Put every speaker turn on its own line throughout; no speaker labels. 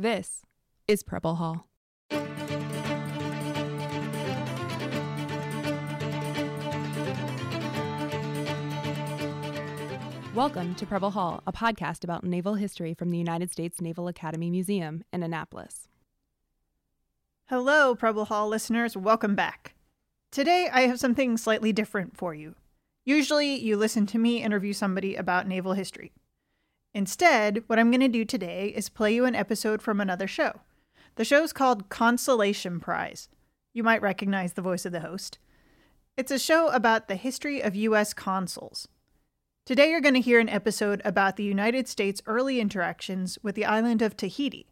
This is Preble Hall. Welcome to Preble Hall, a podcast about naval history from the United States Naval Academy Museum in Annapolis.
Hello, Preble Hall listeners. Welcome back. Today, I have something slightly different for you. Usually, you listen to me interview somebody about naval history. Instead, what I'm going to do today is play you an episode from another show. The show's called Consolation Prize. You might recognize the voice of the host. It's a show about the history of U.S. consuls. Today, you're going to hear an episode about the United States' early interactions with the island of Tahiti.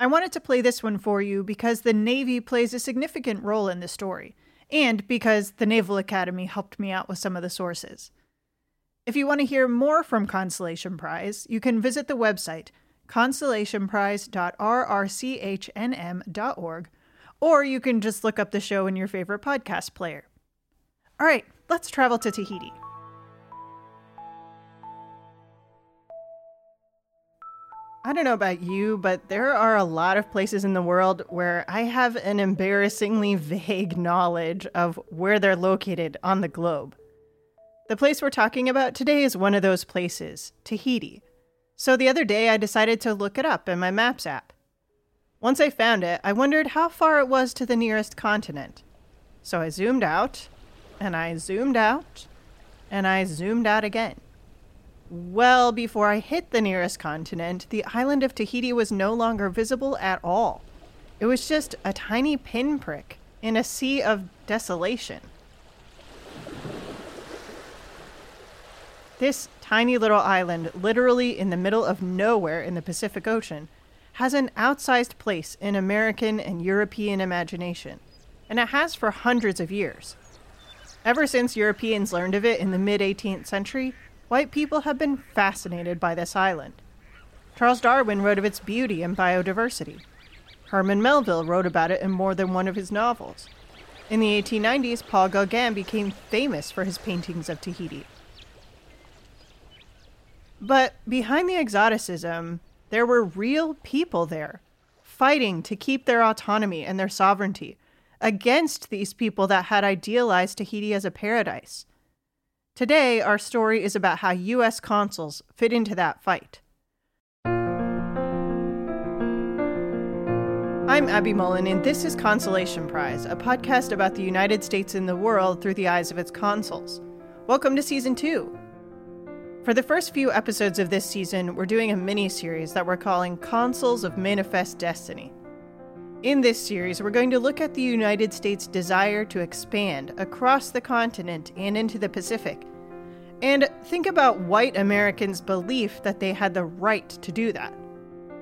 I wanted to play this one for you because the Navy plays a significant role in the story, and because the Naval Academy helped me out with some of the sources. If you want to hear more from Consolation Prize, you can visit the website consolationprize.rrchnm.org, or you can just look up the show in your favorite podcast player. All right, let's travel to Tahiti. I don't know about you, but there are a lot of places in the world where I have an embarrassingly vague knowledge of where they're located on the globe. The place we're talking about today is one of those places, Tahiti. So the other day I decided to look it up in my Maps app. Once I found it, I wondered how far it was to the nearest continent. So I zoomed out, and I zoomed out, and I zoomed out again. Well, before I hit the nearest continent, the island of Tahiti was no longer visible at all. It was just a tiny pinprick in a sea of desolation. This tiny little island, literally in the middle of nowhere in the Pacific Ocean, has an outsized place in American and European imagination, and it has for hundreds of years. Ever since Europeans learned of it in the mid 18th century, white people have been fascinated by this island. Charles Darwin wrote of its beauty and biodiversity. Herman Melville wrote about it in more than one of his novels. In the 1890s, Paul Gauguin became famous for his paintings of Tahiti. But behind the exoticism, there were real people there, fighting to keep their autonomy and their sovereignty against these people that had idealized Tahiti as a paradise. Today, our story is about how U.S. consuls fit into that fight. I'm Abby Mullen, and this is Consolation Prize, a podcast about the United States and the world through the eyes of its consuls. Welcome to Season 2. For the first few episodes of this season, we're doing a mini series that we're calling Consuls of Manifest Destiny. In this series, we're going to look at the United States' desire to expand across the continent and into the Pacific, and think about white Americans' belief that they had the right to do that.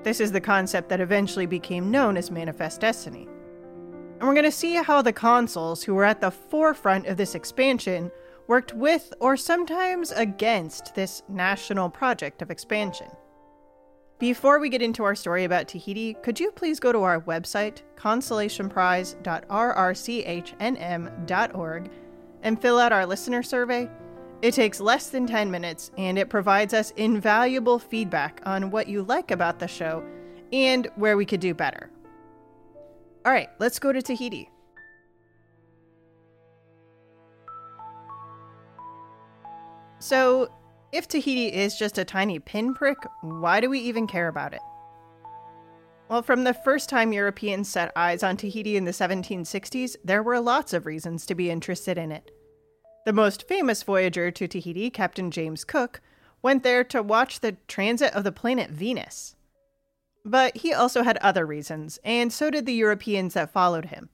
This is the concept that eventually became known as Manifest Destiny. And we're going to see how the consuls who were at the forefront of this expansion worked with or sometimes against this national project of expansion. Before we get into our story about Tahiti, could you please go to our website, consolationprize.rrchnm.org, and fill out our listener survey? It takes less than 10 minutes and it provides us invaluable feedback on what you like about the show and where we could do better. All right, let's go to Tahiti. So, if Tahiti is just a tiny pinprick, why do we even care about it? Well, from the first time Europeans set eyes on Tahiti in the 1760s, there were lots of reasons to be interested in it. The most famous voyager to Tahiti, Captain James Cook, went there to watch the transit of the planet Venus. But he also had other reasons, and so did the Europeans that followed him.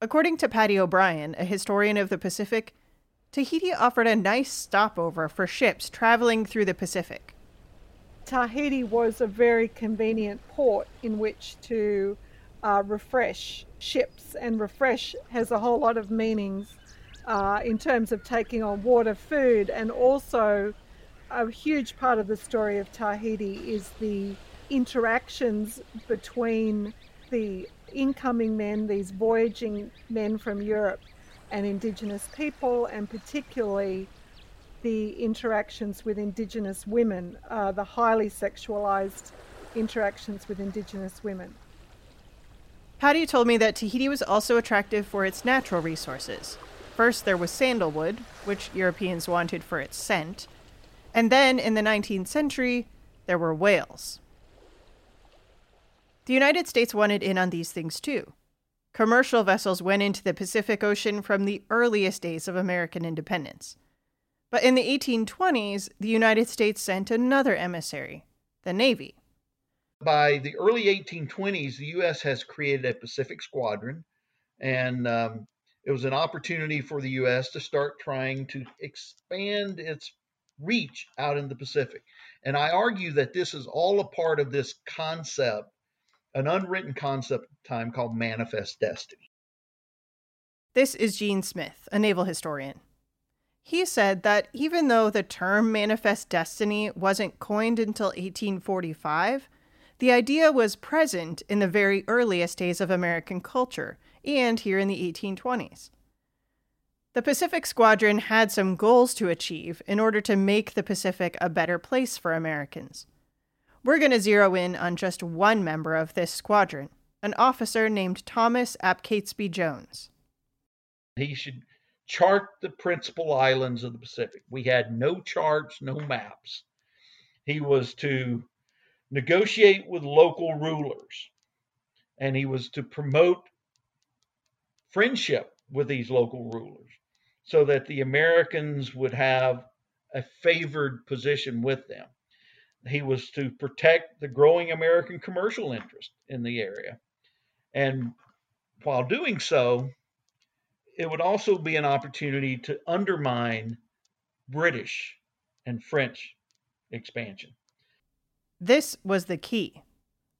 According to Patty O'Brien, a historian of the Pacific, Tahiti offered a nice stopover for ships traveling through the Pacific.
Tahiti was a very convenient port in which to uh, refresh ships, and refresh has a whole lot of meanings uh, in terms of taking on water, food, and also a huge part of the story of Tahiti is the interactions between the incoming men, these voyaging men from Europe, and Indigenous people, and particularly the interactions with Indigenous women, uh, the highly sexualized interactions with Indigenous women.
Patty told me that Tahiti was also attractive for its natural resources. First, there was sandalwood, which Europeans wanted for its scent. And then, in the 19th century, there were whales. The United States wanted in on these things too. Commercial vessels went into the Pacific Ocean from the earliest days of American independence. But in the 1820s, the United States sent another emissary, the Navy.
By the early 1820s, the U.S. has created a Pacific Squadron, and um, it was an opportunity for the U.S. to start trying to expand its reach out in the Pacific. And I argue that this is all a part of this concept an unwritten concept time called manifest destiny.
This is Gene Smith, a naval historian. He said that even though the term manifest destiny wasn't coined until 1845, the idea was present in the very earliest days of American culture and here in the 1820s. The Pacific Squadron had some goals to achieve in order to make the Pacific a better place for Americans. We're going to zero in on just one member of this squadron, an officer named Thomas ap Catesby Jones.
He should chart the principal islands of the Pacific. We had no charts, no maps. He was to negotiate with local rulers, and he was to promote friendship with these local rulers so that the Americans would have a favored position with them. He was to protect the growing American commercial interest in the area. And while doing so, it would also be an opportunity to undermine British and French expansion.
This was the key.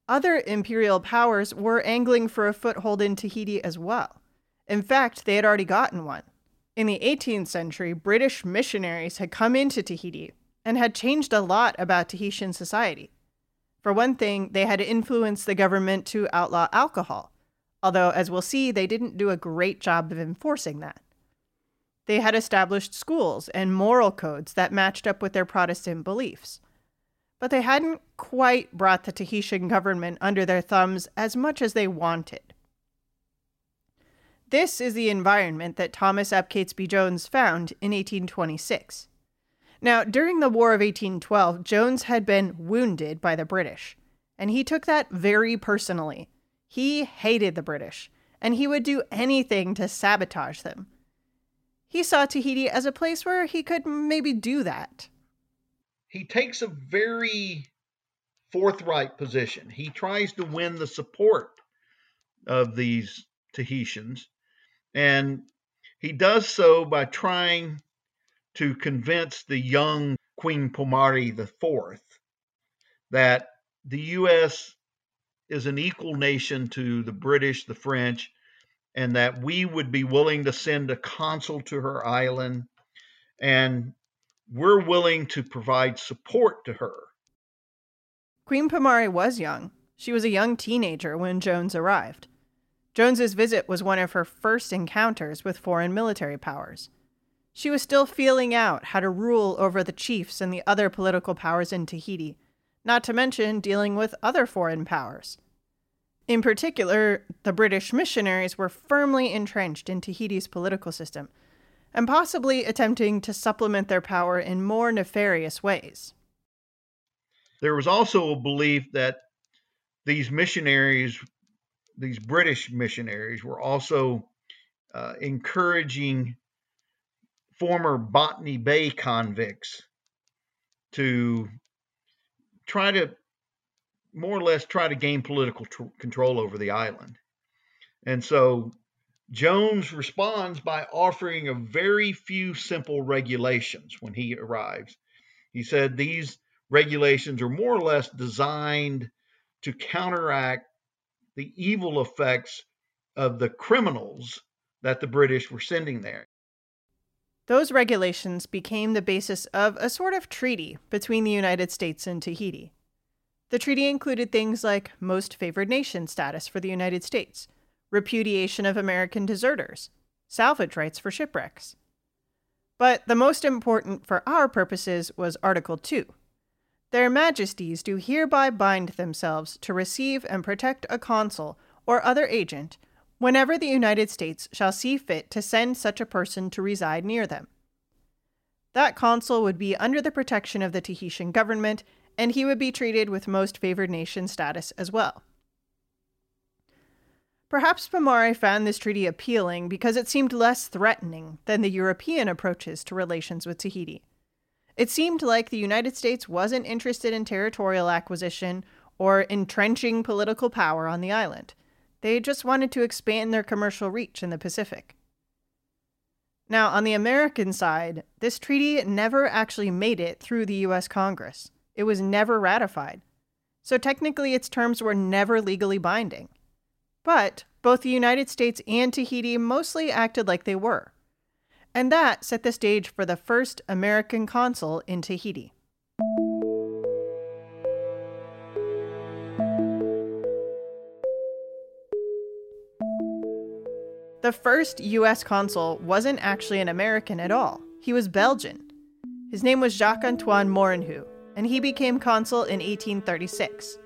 Other imperial powers were angling for a foothold in Tahiti as well. In fact, they had already gotten one. In the 18th century, British missionaries had come into Tahiti and had changed a lot about Tahitian society. For one thing, they had influenced the government to outlaw alcohol, although, as we'll see, they didn't do a great job of enforcing that. They had established schools and moral codes that matched up with their Protestant beliefs. But they hadn't quite brought the Tahitian government under their thumbs as much as they wanted. This is the environment that Thomas Ap Catesby Jones found in 1826. Now, during the War of 1812, Jones had been wounded by the British, and he took that very personally. He hated the British, and he would do anything to sabotage them. He saw Tahiti as a place where he could maybe do that.
He takes a very forthright position. He tries to win the support of these Tahitians, and he does so by trying to convince the young Queen Pomare IV that the U.S. is an equal nation to the British, the French, and that we would be willing to send a consul to her island, and we're willing to provide support to her.
Queen Pomare was young. She was a young teenager when Jones arrived. Jones's visit was one of her first encounters with foreign military powers. She was still feeling out how to rule over the chiefs and the other political powers in Tahiti, not to mention dealing with other foreign powers. In particular, the British missionaries were firmly entrenched in Tahiti's political system, and possibly attempting to supplement their power in more nefarious ways.
There was also a belief that these missionaries, these British missionaries, were also uh, encouraging former Botany Bay convicts to try to more or less try to gain political tr- control over the island. And so Jones responds by offering a very few simple regulations when he arrives. He said these regulations are more or less designed to counteract the evil effects of the criminals that the British were sending there.
Those regulations became the basis of a sort of treaty between the United States and Tahiti. The treaty included things like most favored nation status for the United States, repudiation of American deserters, salvage rights for shipwrecks. But the most important for our purposes was Article 2. Their Majesties do hereby bind themselves to receive and protect a consul or other agent whenever the United States shall see fit to send such a person to reside near them. That consul would be under the protection of the Tahitian government, and he would be treated with most favored nation status as well. Perhaps Pomare found this treaty appealing because it seemed less threatening than the European approaches to relations with Tahiti. It seemed like the United States wasn't interested in territorial acquisition or entrenching political power on the island. They just wanted to expand their commercial reach in the Pacific. Now, on the American side, this treaty never actually made it through the US Congress. It was never ratified. So technically, its terms were never legally binding. But both the United States and Tahiti mostly acted like they were and that set the stage for the first American consul in Tahiti. The first U.S. consul wasn't actually an American at all. He was Belgian. His name was Jacques Antoine Moerenhout, and he became consul in 1836.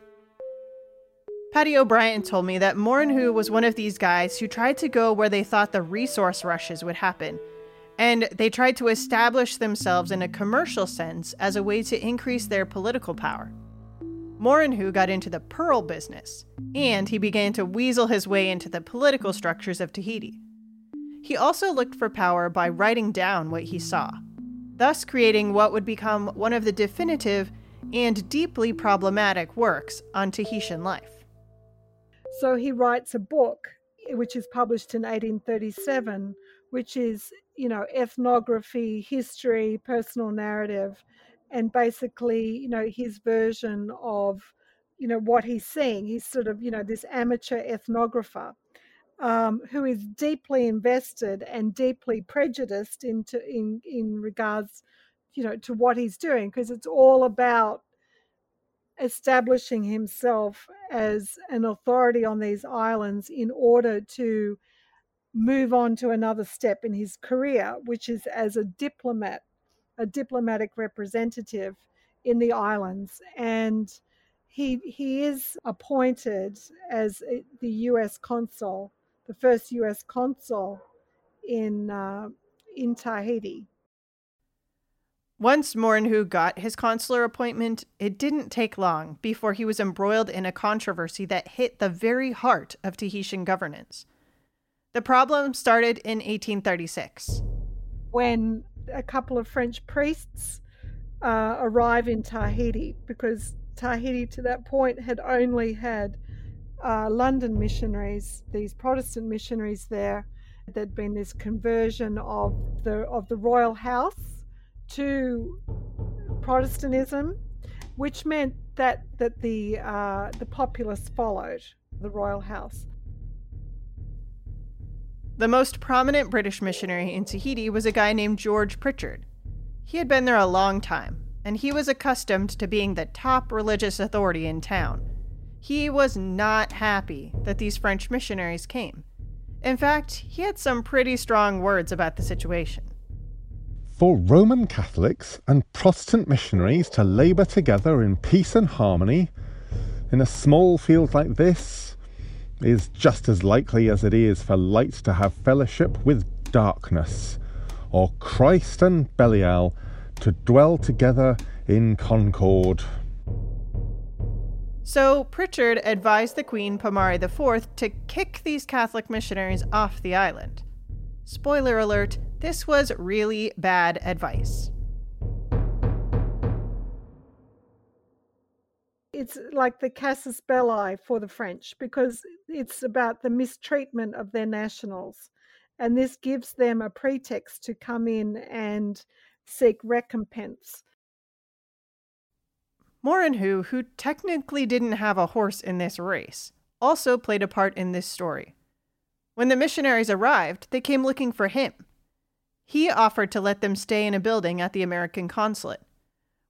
Patty O'Brien told me that Moerenhout was one of these guys who tried to go where they thought the resource rushes would happen and they tried to establish themselves in a commercial sense as a way to increase their political power. Moerenhout got into the pearl business, and he began to weasel his way into the political structures of Tahiti. He also looked for power by writing down what he saw, thus creating what would become one of the definitive and deeply problematic works on Tahitian life.
So he writes a book, which is published in 1837, which is you know, ethnography, history, personal narrative, and basically, you know, his version of, you know, what he's seeing. He's sort of, you know, this amateur ethnographer um, who is deeply invested and deeply prejudiced into in in regards, you know, to what he's doing because it's all about establishing himself as an authority on these islands in order to move on to another step in his career, which is as a diplomat, a diplomatic representative in the islands. And he, he is appointed as the US consul, the first US consul in, uh, in Tahiti.
Once Moerenhout got his consular appointment, it didn't take long before he was embroiled in a controversy that hit the very heart of Tahitian governance. The problem started in 1836.
When a couple of French priests uh, arrive in Tahiti, because Tahiti to that point had only had uh, London missionaries, these Protestant missionaries there. There'd been this conversion of the of the royal house to Protestantism, which meant that that the uh, the populace followed the royal house.
The most prominent British missionary in Tahiti was a guy named George Pritchard. He had been there a long time, and he was accustomed to being the top religious authority in town. He was not happy that these French missionaries came. In fact, he had some pretty strong words about the situation.
For Roman Catholics and Protestant missionaries to labour together in peace and harmony in a small field like this is just as likely as it is for light to have fellowship with darkness, or Christ and Belial to dwell together in concord.
So Pritchard advised the Queen Pomare IV to kick these Catholic missionaries off the island. Spoiler alert, this was really bad advice.
It's like the casus belli for the French because it's about the mistreatment of their nationals. And this gives them a pretext to come in and seek recompense.
Moerenhout, who technically didn't have a horse in this race, also played a part in this story. When the missionaries arrived, they came looking for him. He offered to let them stay in a building at the American consulate.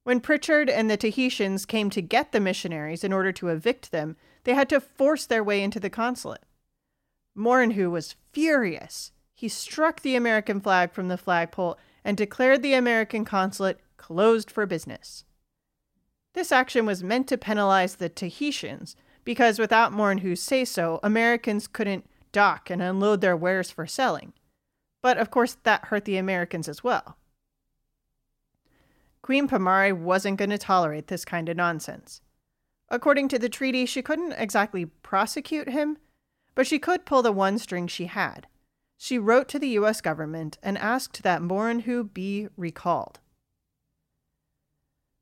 When Pritchard and the Tahitians came to get the missionaries in order to evict them, they had to force their way into the consulate. Moerenhout was furious. He struck the American flag from the flagpole and declared the American consulate closed for business. This action was meant to penalize the Tahitians because without Moerenhout's say so, Americans couldn't dock and unload their wares for selling. But of course, that hurt the Americans as well. Queen Pomare wasn't going to tolerate this kind of nonsense. According to the treaty, she couldn't exactly prosecute him, but she could pull the one string she had. She wrote to the US government and asked that Moerenhout be recalled.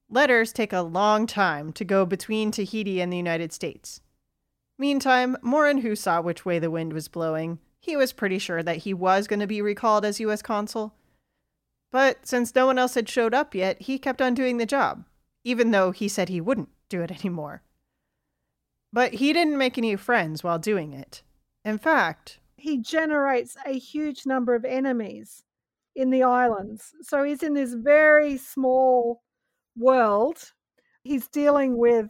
Letters take a long time to go between Tahiti and the United States. Meantime, Moerenhout saw which way the wind was blowing. He was pretty sure that he was going to be recalled as U.S. consul. But since no one else had showed up yet, he kept on doing the job, even though he said he wouldn't do it anymore. But he didn't make any friends while doing it. In fact,
he generates a huge number of enemies in the islands. So he's in this very small world. He's dealing with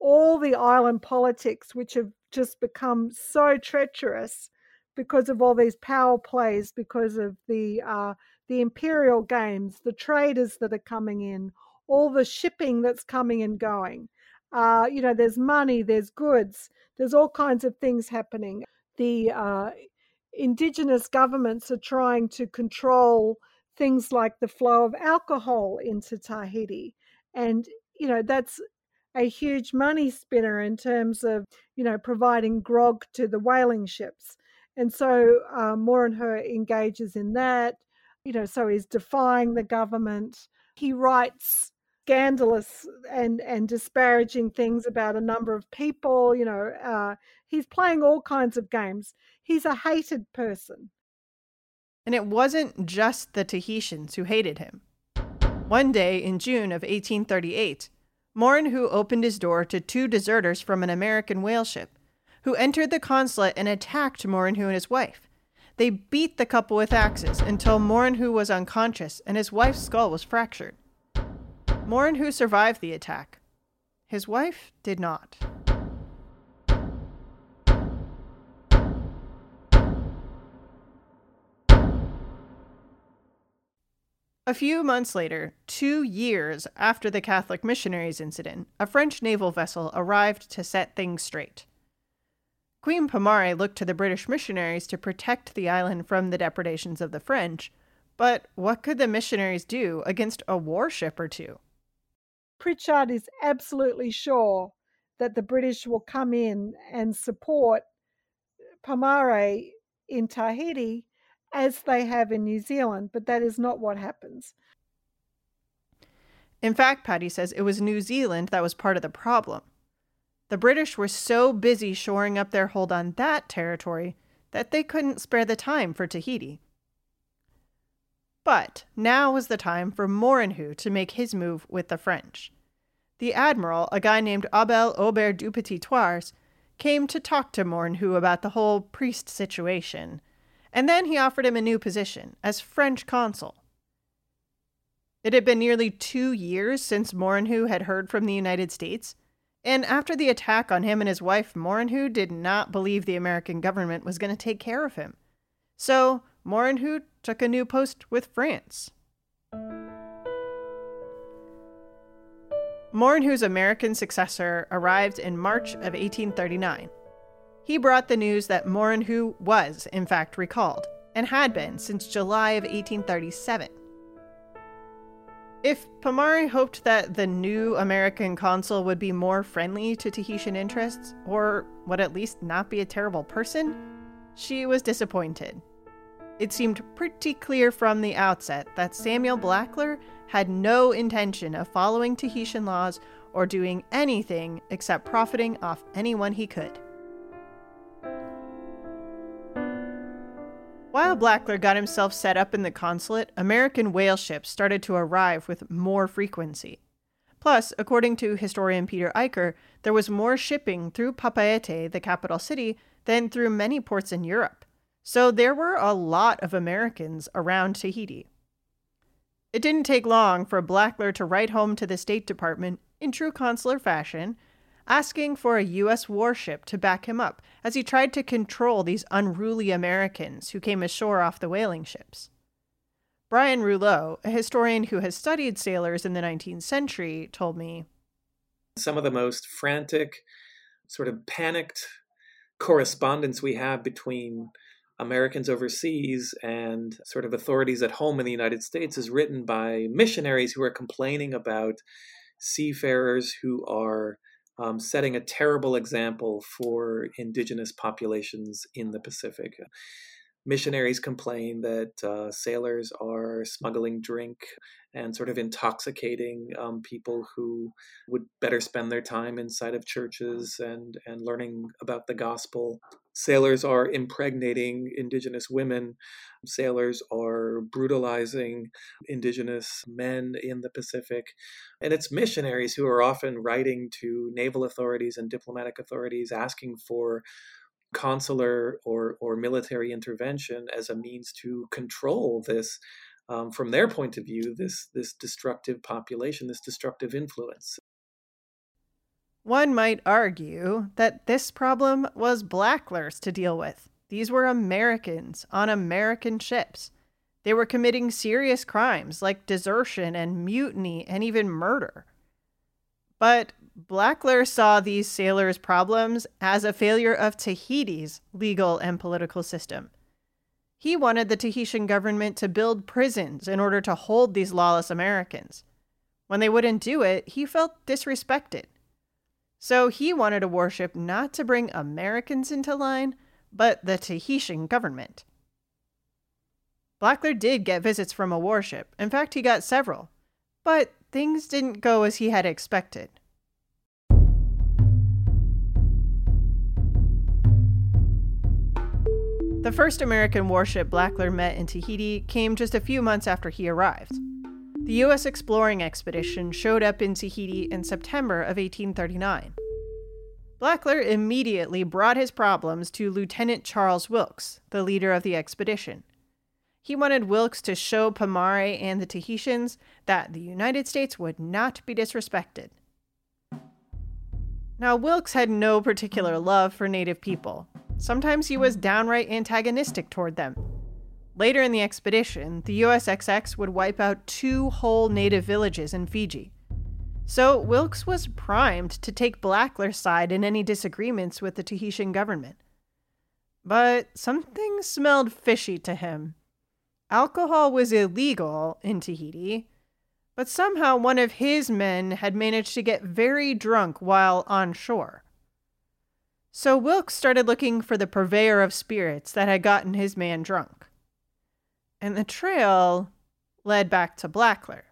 all the island politics, which have just become so treacherous because of all these power plays, because of the uh, the imperial games, the traders that are coming in, all the shipping that's coming and going. Uh, you know, there's money, there's goods, there's all kinds of things happening. The uh, indigenous governments are trying to control things like the flow of alcohol into Tahiti and you know that's a huge money spinner in terms of you know providing grog to the whaling ships and so uh, her engages in that you know so he's defying the government. He writes scandalous and and disparaging things about a number of people you know uh, he's playing all kinds of games. He's a hated person.
And it wasn't just the tahitians who hated him. One day in June of 1838, Moerenhout opened his door to two deserters from an American whale ship, who entered the consulate and attacked Moerenhout and his wife. They beat the couple with axes until Moerenhout was unconscious and his wife's skull was fractured. Moerenhout survived the attack. His wife did not. A few months later, two years after the Catholic missionaries incident, a French naval vessel arrived to set things straight. Queen Pomare looked to the British missionaries to protect the island from the depredations of the French, but what could the missionaries do against a warship or two?
Pritchard is absolutely sure that the British will come in and support Pomare in Tahiti as they have in New Zealand, but that is not what happens.
In fact, Patty says it was New Zealand that was part of the problem. The British were so busy shoring up their hold on that territory that they couldn't spare the time for Tahiti. But now was the time for Moerenhout to make his move with the French. The admiral, a guy named Abel Aubert du Petit came to talk to Moerenhout about the whole priest situation and then he offered him a new position as French consul. It had been nearly two years since Moerenhout had heard from the United States, and after the attack on him and his wife, Moerenhout did not believe the American government was going to take care of him. So Moerenhout took a new post with France. Moerenhout's American successor arrived in March of 1839 he brought the news that Moerenhout was, in fact, recalled, and had been since July of 1837. If Pomare hoped that the new American consul would be more friendly to Tahitian interests, or would at least not be a terrible person, she was disappointed. It seemed pretty clear from the outset that Samuel Blackler had no intention of following Tahitian laws or doing anything except profiting off anyone he could. While Blackler got himself set up in the consulate, American whale ships started to arrive with more frequency. Plus, according to historian Peter Eicher, there was more shipping through Papeete, the capital city, than through many ports in Europe. So there were a lot of Americans around Tahiti. It didn't take long for Blackler to write home to the State Department in true consular fashion asking for a U.S. warship to back him up as he tried to control these unruly Americans who came ashore off the whaling ships. Brian Rouleau, a historian who has studied sailors in the 19th century, told me
Some of the most frantic, sort of panicked correspondence we have between Americans overseas and sort of authorities at home in the United States is written by missionaries who are complaining about seafarers who are um, setting a terrible example for indigenous populations in the Pacific. Missionaries complain that uh, sailors are smuggling drink and sort of intoxicating um, people who would better spend their time inside of churches and, and learning about the gospel. Sailors are impregnating indigenous women. Sailors are brutalizing indigenous men in the Pacific. And it's missionaries who are often writing to naval authorities and diplomatic authorities asking for consular or, or military intervention as a means to control this um, from their point of view, this this destructive population, this destructive influence.
One might argue that this problem was Blackler's to deal with. These were Americans on American ships. They were committing serious crimes like desertion and mutiny and even murder. But Blackler saw these sailors' problems as a failure of Tahiti's legal and political system. He wanted the Tahitian government to build prisons in order to hold these lawless Americans. When they wouldn't do it, he felt disrespected. So he wanted a warship not to bring Americans into line, but the Tahitian government. Blackler did get visits from a warship. In fact, he got several. But things didn't go as he had expected. The first American warship Blackler met in Tahiti came just a few months after he arrived. The U.S. exploring expedition showed up in Tahiti in September of 1839. Blackler immediately brought his problems to Lieutenant Charles Wilkes, the leader of the expedition. He wanted Wilkes to show Pomare and the Tahitians that the United States would not be disrespected. Now, Wilkes had no particular love for Native people, Sometimes he was downright antagonistic toward them. Later in the expedition, the USXX would wipe out two whole native villages in Fiji. So Wilkes was primed to take Blackler's side in any disagreements with the Tahitian government. But something smelled fishy to him. Alcohol was illegal in Tahiti, but somehow one of his men had managed to get very drunk while on shore. So Wilkes started looking for the purveyor of spirits that had gotten his man drunk. And the trail led back to Blackler.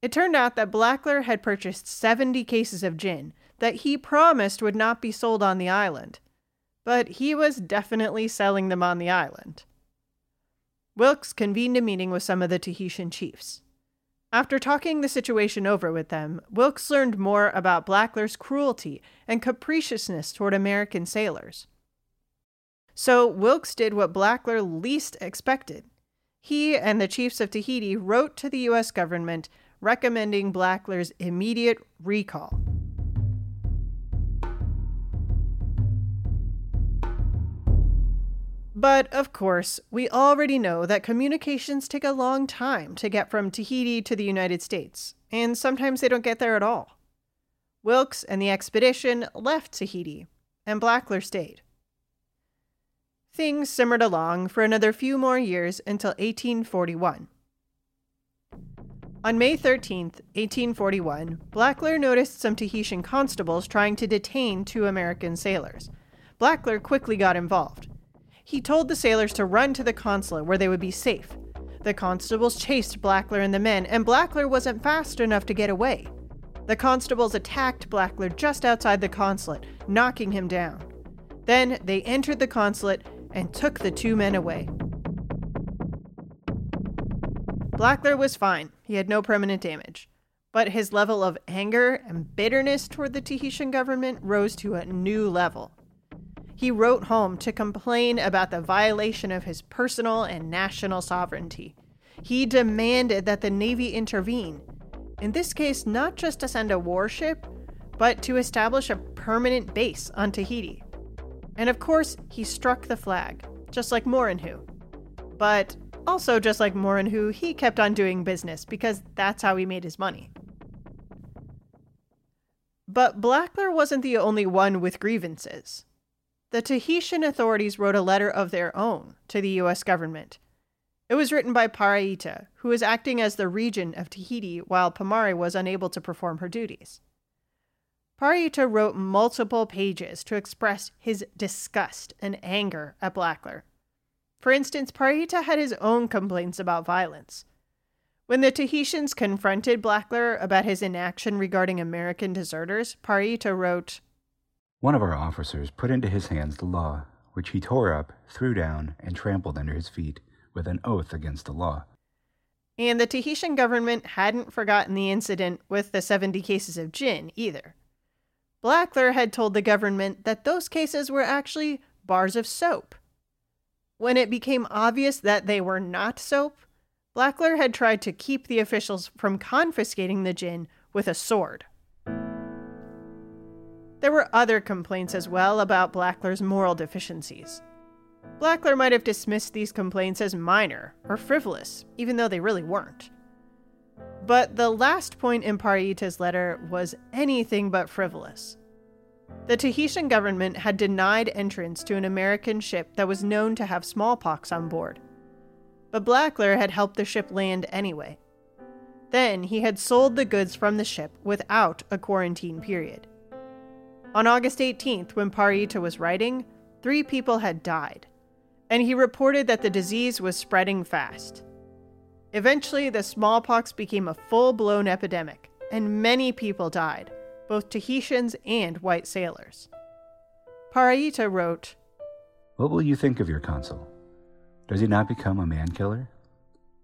It turned out that Blackler had purchased 70 cases of gin that he promised would not be sold on the island, but he was definitely selling them on the island. Wilkes convened a meeting with some of the Tahitian chiefs. After talking the situation over with them, Wilkes learned more about Blackler's cruelty and capriciousness toward American sailors. So Wilkes did what Blackler least expected. He and the chiefs of Tahiti wrote to the U.S. government recommending Blackler's immediate recall. But of course, we already know that communications take a long time to get from Tahiti to the United States, and sometimes they don't get there at all. Wilkes and the expedition left Tahiti, and Blackler stayed. Things simmered along for another few more years until 1841. On May 13, 1841, Blackler noticed some Tahitian constables trying to detain two American sailors. Blackler quickly got involved. He told the sailors to run to the consulate where they would be safe. The constables chased Blackler and the men, and Blackler wasn't fast enough to get away. The constables attacked Blackler just outside the consulate, knocking him down. Then they entered the consulate and took the two men away. Blackler was fine, he had no permanent damage. But his level of anger and bitterness toward the Tahitian government rose to a new level. He wrote home to complain about the violation of his personal and national sovereignty. He demanded that the Navy intervene, in this case, not just to send a warship, but to establish a permanent base on Tahiti. And of course, he struck the flag, just like Moerenhout. But also, just like Moerenhout, he kept on doing business because that's how he made his money. But Blackler wasn't the only one with grievances. The Tahitian authorities wrote a letter of their own to the U.S. government. It was written by Paraita, who was acting as the regent of Tahiti while Pomare was unable to perform her duties. Paraita wrote multiple pages to express his disgust and anger at Blackler. For instance, Paraita had his own complaints about violence. When the Tahitians confronted Blackler about his inaction regarding American deserters, Paraita wrote
One of our officers put into his hands the law, which he tore up, threw down, and trampled under his feet, with an oath against the law.
And the Tahitian government hadn't forgotten the incident with the 70 cases of gin either. Blackler had told the government that those cases were actually bars of soap. When it became obvious that they were not soap, Blackler had tried to keep the officials from confiscating the gin with a sword. There were other complaints as well about Blackler's moral deficiencies. Blackler might have dismissed these complaints as minor or frivolous, even though they really weren't. But the last point in Paraita's letter was anything but frivolous. The Tahitian government had denied entrance to an American ship that was known to have smallpox on board. But Blackler had helped the ship land anyway. Then he had sold the goods from the ship without a quarantine period. On August 18th, when Parita was writing, three people had died, and he reported that the disease was spreading fast. Eventually, the smallpox became a full blown epidemic, and many people died, both Tahitians and white sailors. Paraita wrote
What will you think of your consul? Does he not become a man killer?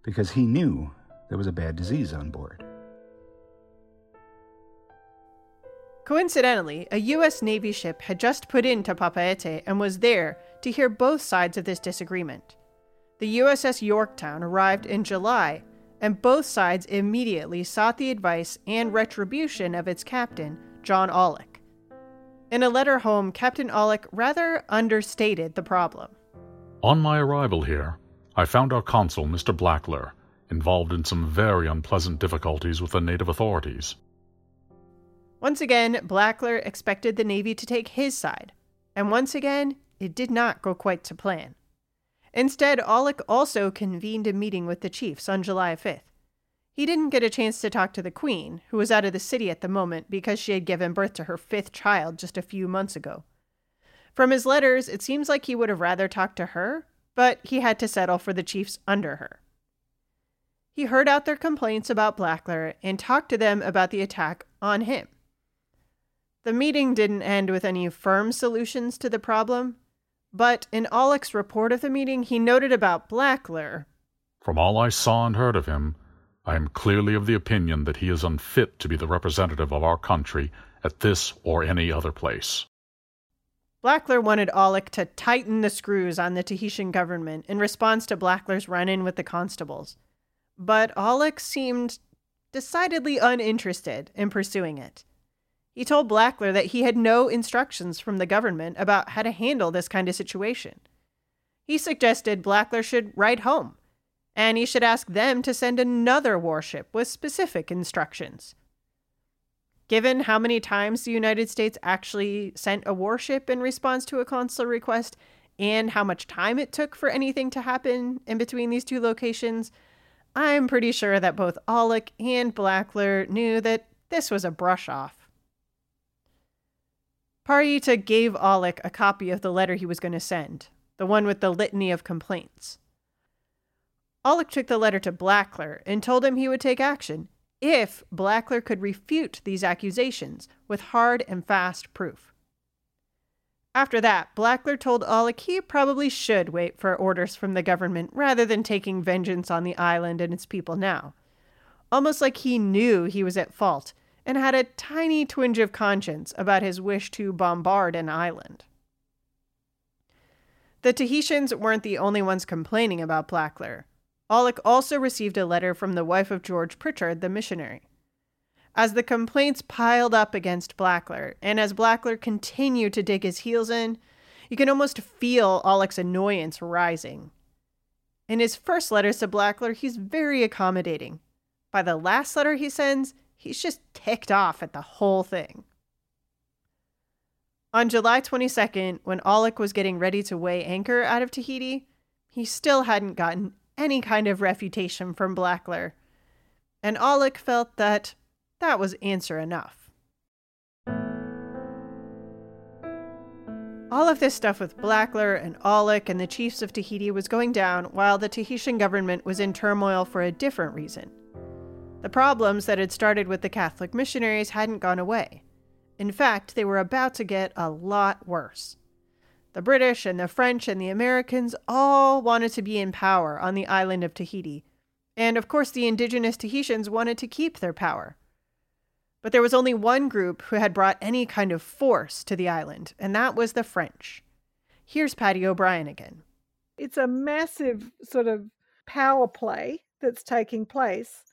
Because he knew there was a bad disease on board.
Coincidentally, a U.S. Navy ship had just put into Papeete and was there to hear both sides of this disagreement. The USS Yorktown arrived in July, and both sides immediately sought the advice and retribution of its captain, John Aulick. In a letter home, Captain Aulick rather understated the problem.
On my arrival here, I found our consul, Mr. Blackler, involved in some very unpleasant difficulties with the native authorities.
Once again, Blackler expected the Navy to take his side, and once again, it did not go quite to plan. Instead, Aulick also convened a meeting with the chiefs on July 5th. He didn't get a chance to talk to the Queen, who was out of the city at the moment because she had given birth to her fifth child just a few months ago. From his letters, it seems like he would have rather talked to her, but he had to settle for the chiefs under her. He heard out their complaints about Blackler and talked to them about the attack on him. The meeting didn't end with any firm solutions to the problem, but in Aulick's report of the meeting, he noted about Blackler.
From all I saw and heard of him, I am clearly of the opinion that he is unfit to be the representative of our country at this or any other place.
Blackler wanted Aulick to tighten the screws on the Tahitian government in response to Blackler's run in with the constables. But Aulick seemed decidedly uninterested in pursuing it. He told Blackler that he had no instructions from the government about how to handle this kind of situation. He suggested Blackler should write home, and he should ask them to send another warship with specific instructions. Given how many times the United States actually sent a warship in response to a consular request, and how much time it took for anything to happen in between these two locations, I'm pretty sure that both Aulick and Blackler knew that this was a brush off. Paraita gave Aulick a copy of the letter he was going to send, the one with the litany of complaints. Aulick took the letter to Blackler and told him he would take action if Blackler could refute these accusations with hard and fast proof. After that, Blackler told Aulick he probably should wait for orders from the government rather than taking vengeance on the island and its people now. Almost like he knew he was at fault and had a tiny twinge of conscience about his wish to bombard an island. The Tahitians weren't the only ones complaining about Blackler. Aulick also received a letter from the wife of George Pritchard, the missionary. As the complaints piled up against Blackler, and as Blackler continued to dig his heels in, you can almost feel Aulick's annoyance rising. In his first letters to Blackler, he's very accommodating. By the last letter he sends, he's just ticked off at the whole thing. On July 22nd, when Aulick was getting ready to weigh anchor out of Tahiti, he still hadn't gotten any kind of refutation from Blackler. And Aulick felt that that was answer enough. All of this stuff with Blackler and Aulick and the chiefs of Tahiti was going down while the Tahitian government was in turmoil for a different reason. The problems that had started with the Catholic missionaries hadn't gone away. In fact, they were about to get a lot worse. The British and the French and the Americans all wanted to be in power on the island of Tahiti, and of course, the indigenous Tahitians wanted to keep their power. But there was only one group who had brought any kind of force to the island, and that was the French. Here's Patty O'Brien again.
It's a massive sort of power play that's taking place,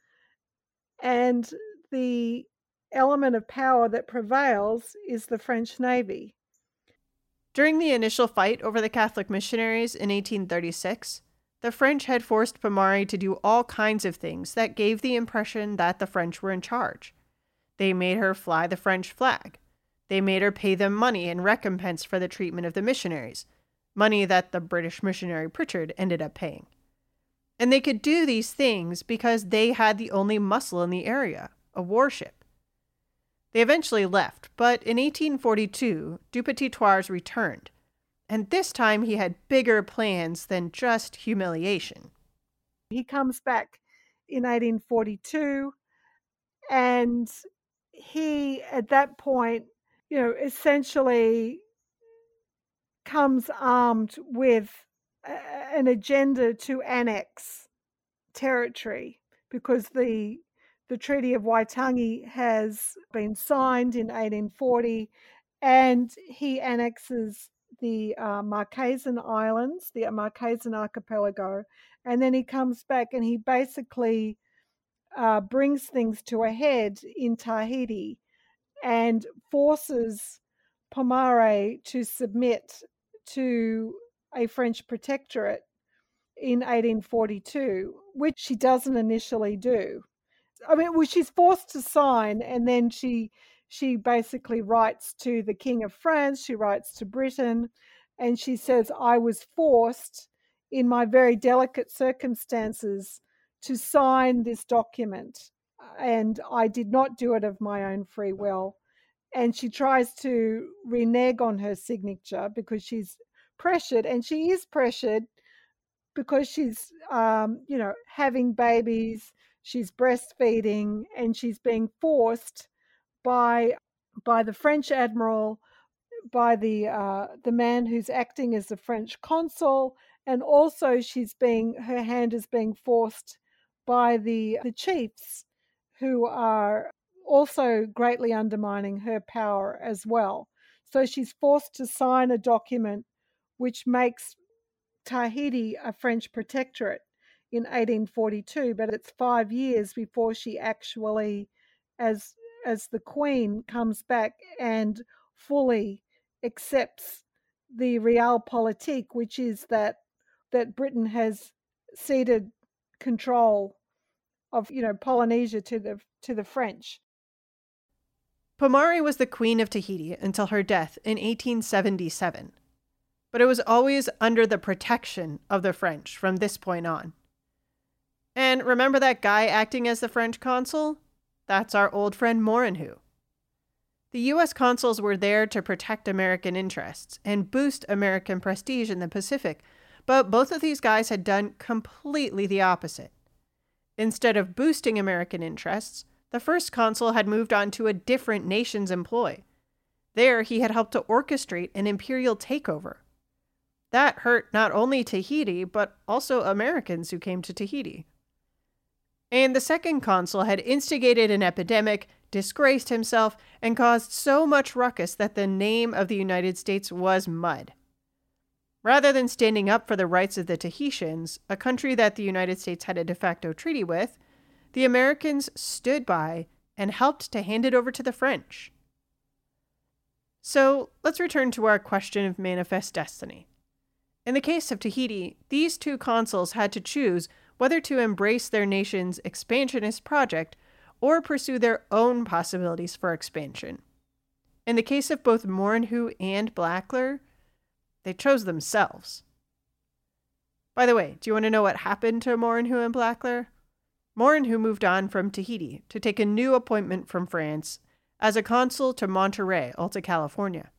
and the element of power that prevails is the French Navy.
During the initial fight over the Catholic missionaries in 1836, the French had forced Pomare to do all kinds of things that gave the impression that the French were in charge. They made her fly the French flag. They made her pay them money in recompense for the treatment of the missionaries, money that the British missionary Pritchard ended up paying. And they could do these things because they had the only muscle in the area, a warship. They eventually left, but in 1842, Dupetit-Thouars returned, and this time he had bigger plans than just humiliation.
He comes back in 1842, and he, at that point, you know, essentially comes armed with an agenda to annex territory because the the Treaty of Waitangi has been signed in 1840, and he annexes the uh, Marquesan Islands, the Marquesan Archipelago, and then he comes back and he basically uh, brings things to a head in Tahiti and forces Pomare to submit to a French protectorate in 1842, which she doesn't initially do. I mean, well, she's forced to sign, and then she she basically writes to the King of France. She writes to Britain, and she says, "I was forced, in my very delicate circumstances, to sign this document, and I did not do it of my own free will." And she tries to renege on her signature because she's pressured, and she is pressured because she's, um, you know, having babies she's breastfeeding and she's being forced by by the French admiral, by the uh, the man who's acting as the French consul, and also she's being her hand is being forced by the the chiefs who are also greatly undermining her power as well. So she's forced to sign a document which makes Tahiti a French protectorate in 1842, but it's five years before she actually, as as the Queen, comes back and fully accepts the Real realpolitik, which is that that Britain has ceded control of you know Polynesia to the to the French.
Pomare was the queen of Tahiti until her death in 1877, but it was always under the protection of the French from this point on. And remember that guy acting as the French consul? That's our old friend Moerenhout. The U.S. consuls were there to protect American interests and boost American prestige in the Pacific, but both of these guys had done completely the opposite. Instead of boosting American interests, the first consul had moved on to a different nation's employ. There, he had helped to orchestrate an imperial takeover. That hurt not only Tahiti, but also Americans who came to Tahiti. And the second consul had instigated an epidemic, disgraced himself, and caused so much ruckus that the name of the United States was mud. Rather than standing up for the rights of the Tahitians, a country that the United States had a de facto treaty with, the Americans stood by and helped to hand it over to the French. So let's return to our question of manifest destiny. In the case of Tahiti, these two consuls had to choose whether to embrace their nation's expansionist project or pursue their own possibilities for expansion. In the case of both Moerenhout and Blackler, they chose themselves. By the way, do you want to know what happened to Moerenhout and Blackler? Moerenhout moved on from Tahiti to take a new appointment from France as a consul to Monterey, Alta California.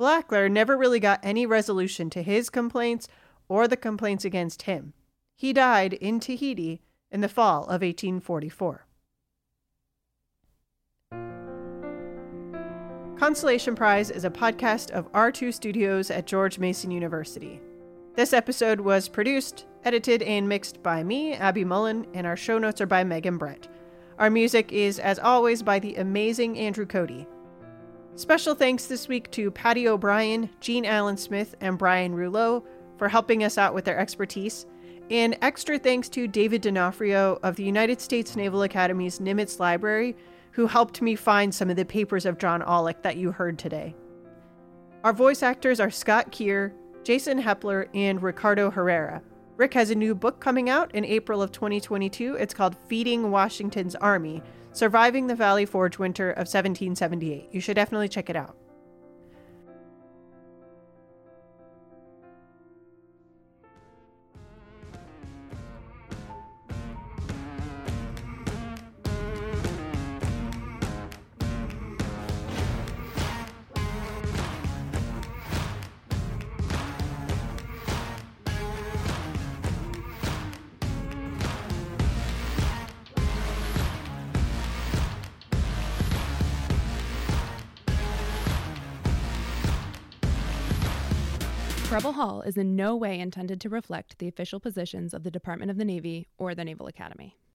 Blackler never really got any resolution to his complaints or the complaints against him. He died in Tahiti in the fall of 1844. Consolation Prize is a podcast of R2 Studios at George Mason University. This episode was produced, edited, and mixed by me, Abby Mullen, and our show notes are by Megan Brett. Our music is, as always, by the amazing Andrew Cody. Special thanks this week to Patty O'Brien, Gene Allen Smith, and Brian Rouleau for helping us out with their expertise. And extra thanks to David D'Onofrio of the United States Naval Academy's Nimitz Library who helped me find some of the papers of John Aulich that you heard today. Our voice actors are Scott Keir, Jason Hepler, and Ricardo Herrera. Rick has a new book coming out in April of 2022. It's called Feeding Washington's Army Surviving the Valley Forge Winter of 1778. You should definitely check it out.
Preble Hall is in no way intended to reflect the official positions of the Department of the Navy or the Naval Academy.